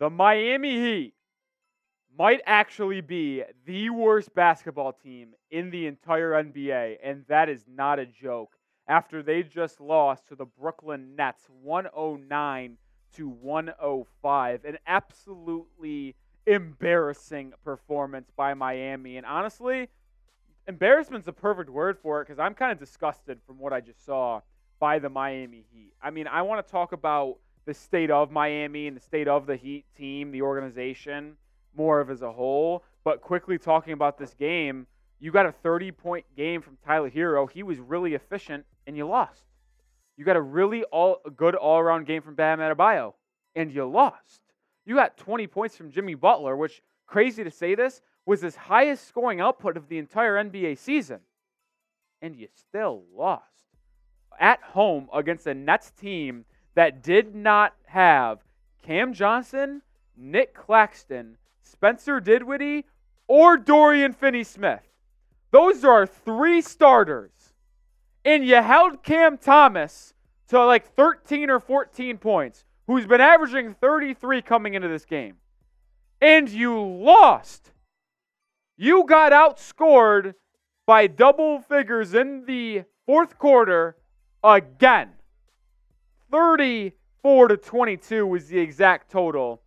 The Miami Heat might actually be the worst basketball team in the entire NBA, and that is not a joke. After they just lost to the Brooklyn Nets 109 to 105, an absolutely embarrassing performance by Miami. And honestly, embarrassment's a perfect word for it because I'm kind of disgusted from what I just saw by the Miami Heat. I mean, I want to talk about the state of Miami and the state of the Heat team, the organization, more of as a whole. But quickly talking about this game, you got a 30 point game from Tyler Herro. He was really efficient, and you lost. You got a really all a good all around game from Bam Adebayo, and you lost. You got 20 points from Jimmy Butler, which crazy to say this was his highest scoring output of the entire NBA season, and you still lost at home against a Nets team that did not have Cam Johnson, Nick Claxton, Spencer Dinwiddie, or Dorian Finney Smith. Those are three starters. And you held Cam Thomas to like 13 or 14 points, who's been averaging 33 coming into this game. And you lost. You got outscored by double figures in the fourth quarter again. 34 to 22 was the exact total.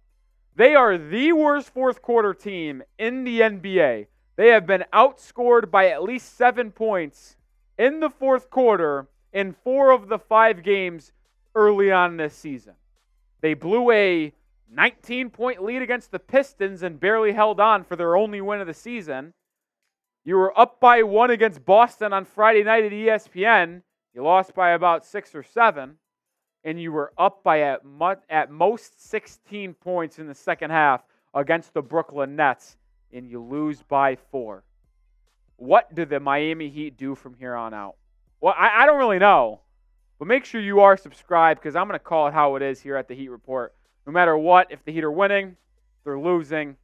They are the worst fourth quarter team in the NBA. They have been outscored by at least seven points in the fourth quarter in four of the five games early on this season. They blew a 19 point lead against the Pistons and barely held on for their only win of the season. You were up by one against Boston on Friday night at ESPN. You lost by about six or seven, and you were up by at, mo- at most 16 points in the second half against the Brooklyn Nets, and you lose by four. What do the Miami Heat do from here on out? Well, I, I don't really know, but make sure you are subscribed because I'm going to call it how it is here at the Heat Report. No matter what, if the Heat are winning, they're losing,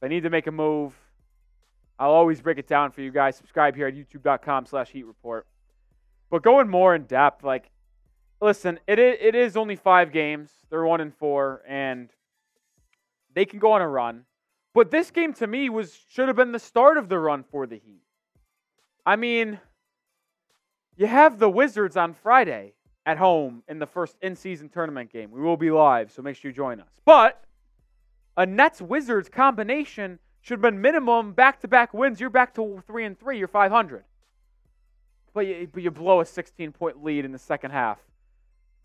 they need to make a move. I'll always break it down for you guys. Subscribe here at youtube.com slash heat report. But going more in depth, like, listen, it is, it is only five games. They're one and four, and they can go on a run. But this game to me was should have been the start of the run for the Heat. I mean, you have the Wizards on Friday at home in the first in-season tournament game. We will be live, so make sure you join us. But a Nets Wizards combination should have been minimum back-to-back wins. You're back to three and three. You're 500 but you, but you blow a 16 point lead in the second half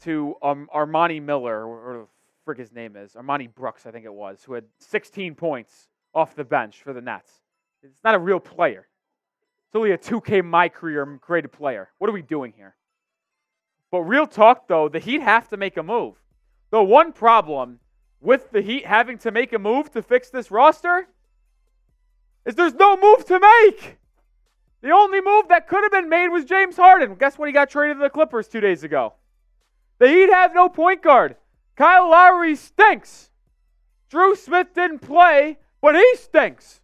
to um, Armani Miller, or, frig his name is Armoni Brooks, I think it was, who had 16 points off the bench for the Nets. It's not a real player. It's only a 2K my career created player. What are we doing here? But real talk, though, the Heat have to make a move. The one problem with the Heat having to make a move to fix this roster is there's no move to make. The only move that could have been made was James Harden. Guess what? He got traded to the Clippers two days ago. Heat have no point guard. Kyle Lowry stinks. Drew Smith didn't play, but he stinks.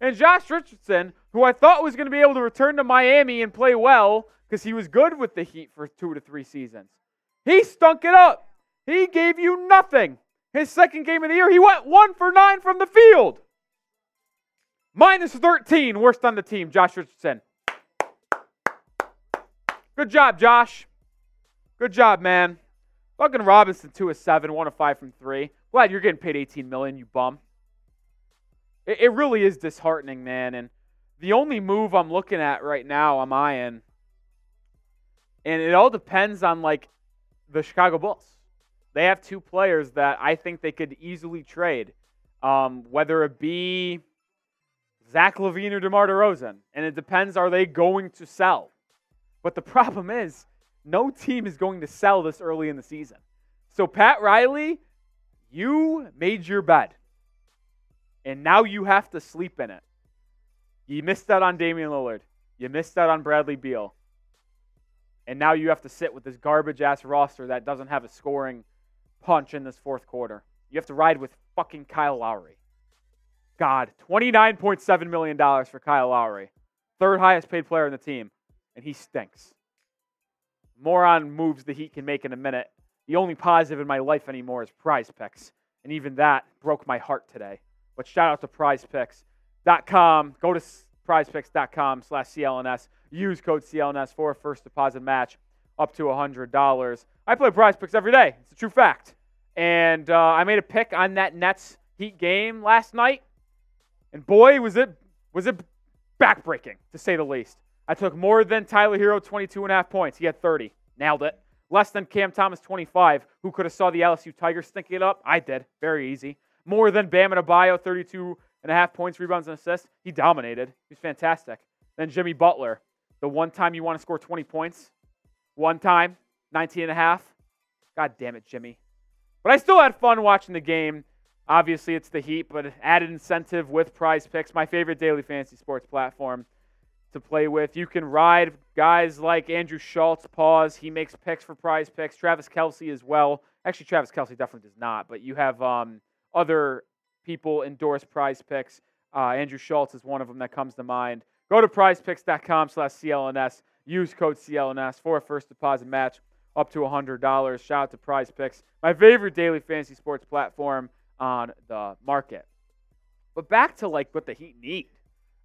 And Josh Richardson, who I thought was going to be able to return to Miami and play well because he was good with the Heat for two to three seasons, he stunk it up. He gave you nothing. His second game of the year, he went one for nine from the field. Minus 13, worst on the team, Josh Richardson. Good job, Josh. Good job, man. Duncan Robinson, 2 of 7, 1 of 5 from 3. Glad you're getting paid 18 million, you bum. It, it really is disheartening, man. And the only move I'm looking at right now, I'm eyeing, and it all depends on like the Chicago Bulls. They have two players that I think they could easily trade, um, whether it be Zach LaVine or DeMar DeRozan. And it depends, are they going to sell? But the problem is, no team is going to sell this early in the season. So, Pat Riley, you made your bed. And now you have to sleep in it. You missed out on Damian Lillard. You missed out on Bradley Beal. And now you have to sit with this garbage ass roster that doesn't have a scoring punch in this fourth quarter. You have to ride with fucking Kyle Lowry. God, $29.7 million for Kyle Lowry, third highest paid player in the team, and he stinks. More on moves the Heat can make in a minute. The only positive in my life anymore is prize picks. And even that broke my heart today. But shout out to prizepicks.com. Go to prizepicks.com slash CLNS. Use code CLNS for a first deposit match up to $100. I play prize picks every day. It's a true fact. And uh, I made a pick on that Nets Heat game last night. And boy, was it was it backbreaking, to say the least. I took more than Tyler Herro, 22 and a half points. He had 30. Nailed it. Less than Cam Thomas, 25, who could have saw the LSU Tigers stinking it up. I did. Very easy. More than Bam Adebayo, 32 and a half points, rebounds, and assists. He dominated. He's fantastic. Then Jimmy Butler, the one time you want to score 20 points, one time, 19 and a half. God damn it, Jimmy. But I still had fun watching the game. Obviously, it's the Heat, but added incentive with prize picks, my favorite daily fantasy sports platform to play with. You can ride guys like Andrew Schulz, pause. He makes picks for prize picks. Travis Kelce as well. Actually, Travis Kelce definitely does not, but you have um, other people endorse prize picks. Uh, Andrew Schulz is one of them that comes to mind. Go to prizepicks.com slash CLNS. Use code CLNS for a first deposit match up to $100. Shout out to Prize Picks, my favorite daily fantasy sports platform on the market. But back to like what the Heat need.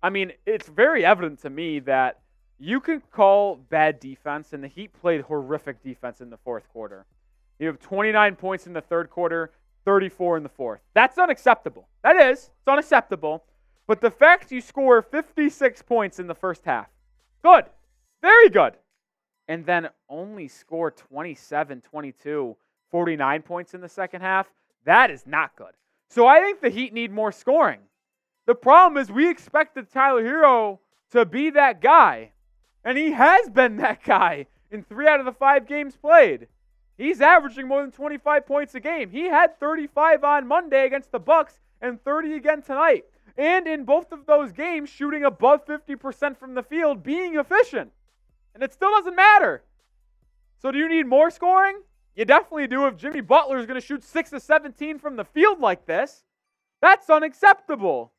I mean, it's very evident to me that you can call bad defense, and the Heat played horrific defense in the fourth quarter. You have 29 points in the third quarter, 34 in the fourth. That's unacceptable. That is. It's unacceptable. But the fact you score 56 points in the first half, good. Very good. And then only score 27, 22, 49 points in the second half, that is not good. So I think the Heat need more scoring. The problem is we expected Tyler Herro to be that guy, and he has been that guy in three out of the five games played. He's averaging more than 25 points a game. He had 35 on Monday against the Bucks and 30 again tonight. And in both of those games, shooting above 50% from the field, being efficient. And it still doesn't matter. So do you need more scoring? You definitely do if Jimmy Butler is going to shoot 6 to 17 from the field like this. That's unacceptable.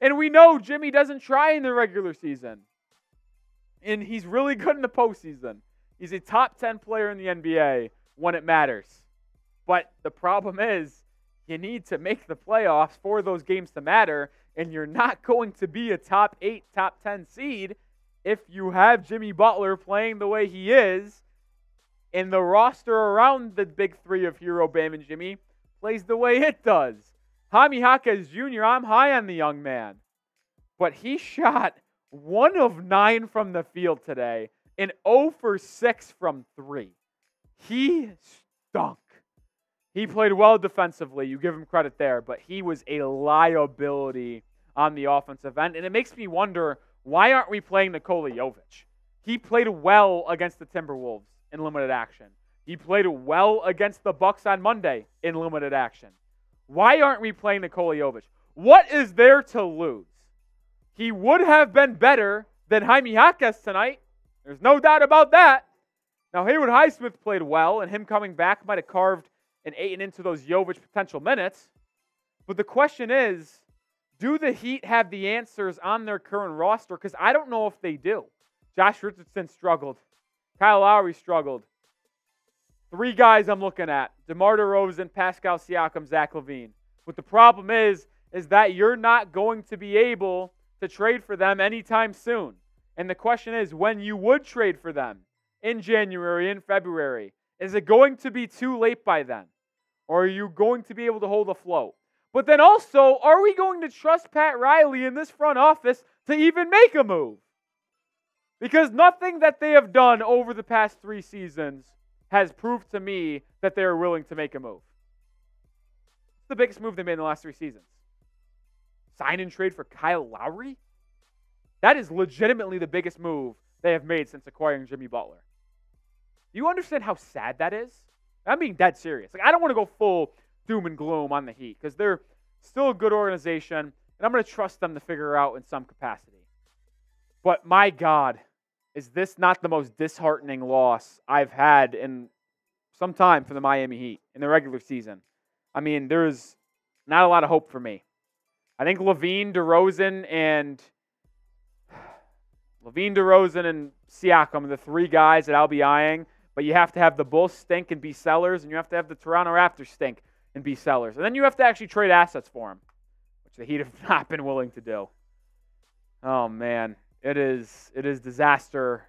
And we know Jimmy doesn't try in the regular season. And he's really good in the postseason. He's a top 10 player in the NBA when it matters. But the problem is, you need to make the playoffs for those games to matter. And you're not going to be a top 8, top 10 seed if you have Jimmy Butler playing the way he is. And the roster around the big three of Herro, Bam, and Jimmy plays the way it does. Jaime Jaquez Jr., I'm high on the young man. But he shot one of nine from the field today and 0 for 6 from three. He stunk. He played well defensively. You give him credit there, but he was a liability on the offensive end. And it makes me wonder why aren't we playing Nikola Jovic? He played well against the Timberwolves in limited action. He played well against the Bucks on Monday in limited action. Why aren't we playing Nikola Jovic? What is there to lose? He would have been better than Jaime Jaquez tonight. There's no doubt about that. Now, Haywood Highsmith played well, and him coming back might have carved and eaten into those Jovic potential minutes. But the question is do the Heat have the answers on their current roster? Because I don't know if they do. Josh Richardson struggled. Kyle Lowry struggled. Three guys I'm looking at DeMar DeRozan, Pascal Siakam, Zach LaVine. But the problem is, is that you're not going to be able to trade for them anytime soon. And the question is, when you would trade for them in January, in February, is it going to be too late by then? Or are you going to be able to hold afloat? But then also, are we going to trust Pat Riley in this front office to even make a move? Because nothing that they have done over the past three seasons has proved to me that they are willing to make a move. It's the biggest move they made in the last three seasons. Sign and trade for Kyle Lowry? That is legitimately the biggest move they have made since acquiring Jimmy Butler. Do you understand how sad that is? I'm being dead serious. Like I don't want to go full doom and gloom on the Heat because they're still a good organization, and I'm going to trust them to figure out in some capacity. But my God, is this not the most disheartening loss I've had in some time for the Miami Heat in the regular season? I mean, there's not a lot of hope for me. I think Levine, DeRozan, and LaVine, DeRozan, and Siakam are the three guys that I'll be eyeing. But you have to have the Bulls stink and be sellers, and you have to have the Toronto Raptors stink. and be sellers. And then you have to actually trade assets for them, which the Heat have not been willing to do. Oh man, it is it is disaster.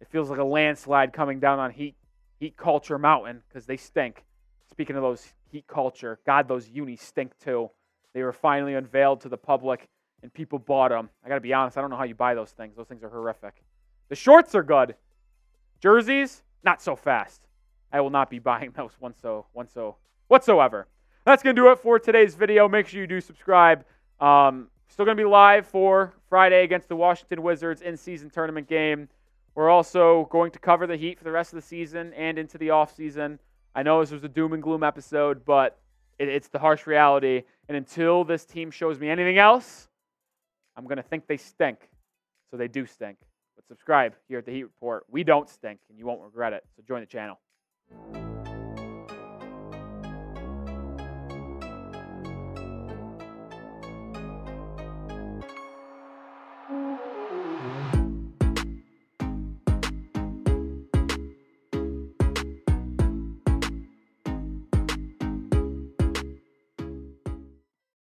It feels like a landslide coming down on Heat Heat Culture Mountain because they stink. Speaking of those Heat Culture, God, those unis stink too. They were finally unveiled to the public and people bought them. I got to be honest, I don't know how you buy those things. Those things are horrific. The shorts are good. Jerseys, not so fast. I will not be buying those one so one so whatsoever. That's gonna do it for today's video. Make sure you do subscribe. Um, still gonna be live for Friday against the Washington Wizards in season tournament game. We're also going to cover the Heat for the rest of the season and into the off season. I know this was a doom and gloom episode, but it, it's the harsh reality. And until this team shows me anything else, I'm gonna think they stink. So they do stink. But subscribe here at the Heat Report. We don't stink, and you won't regret it. So join the channel.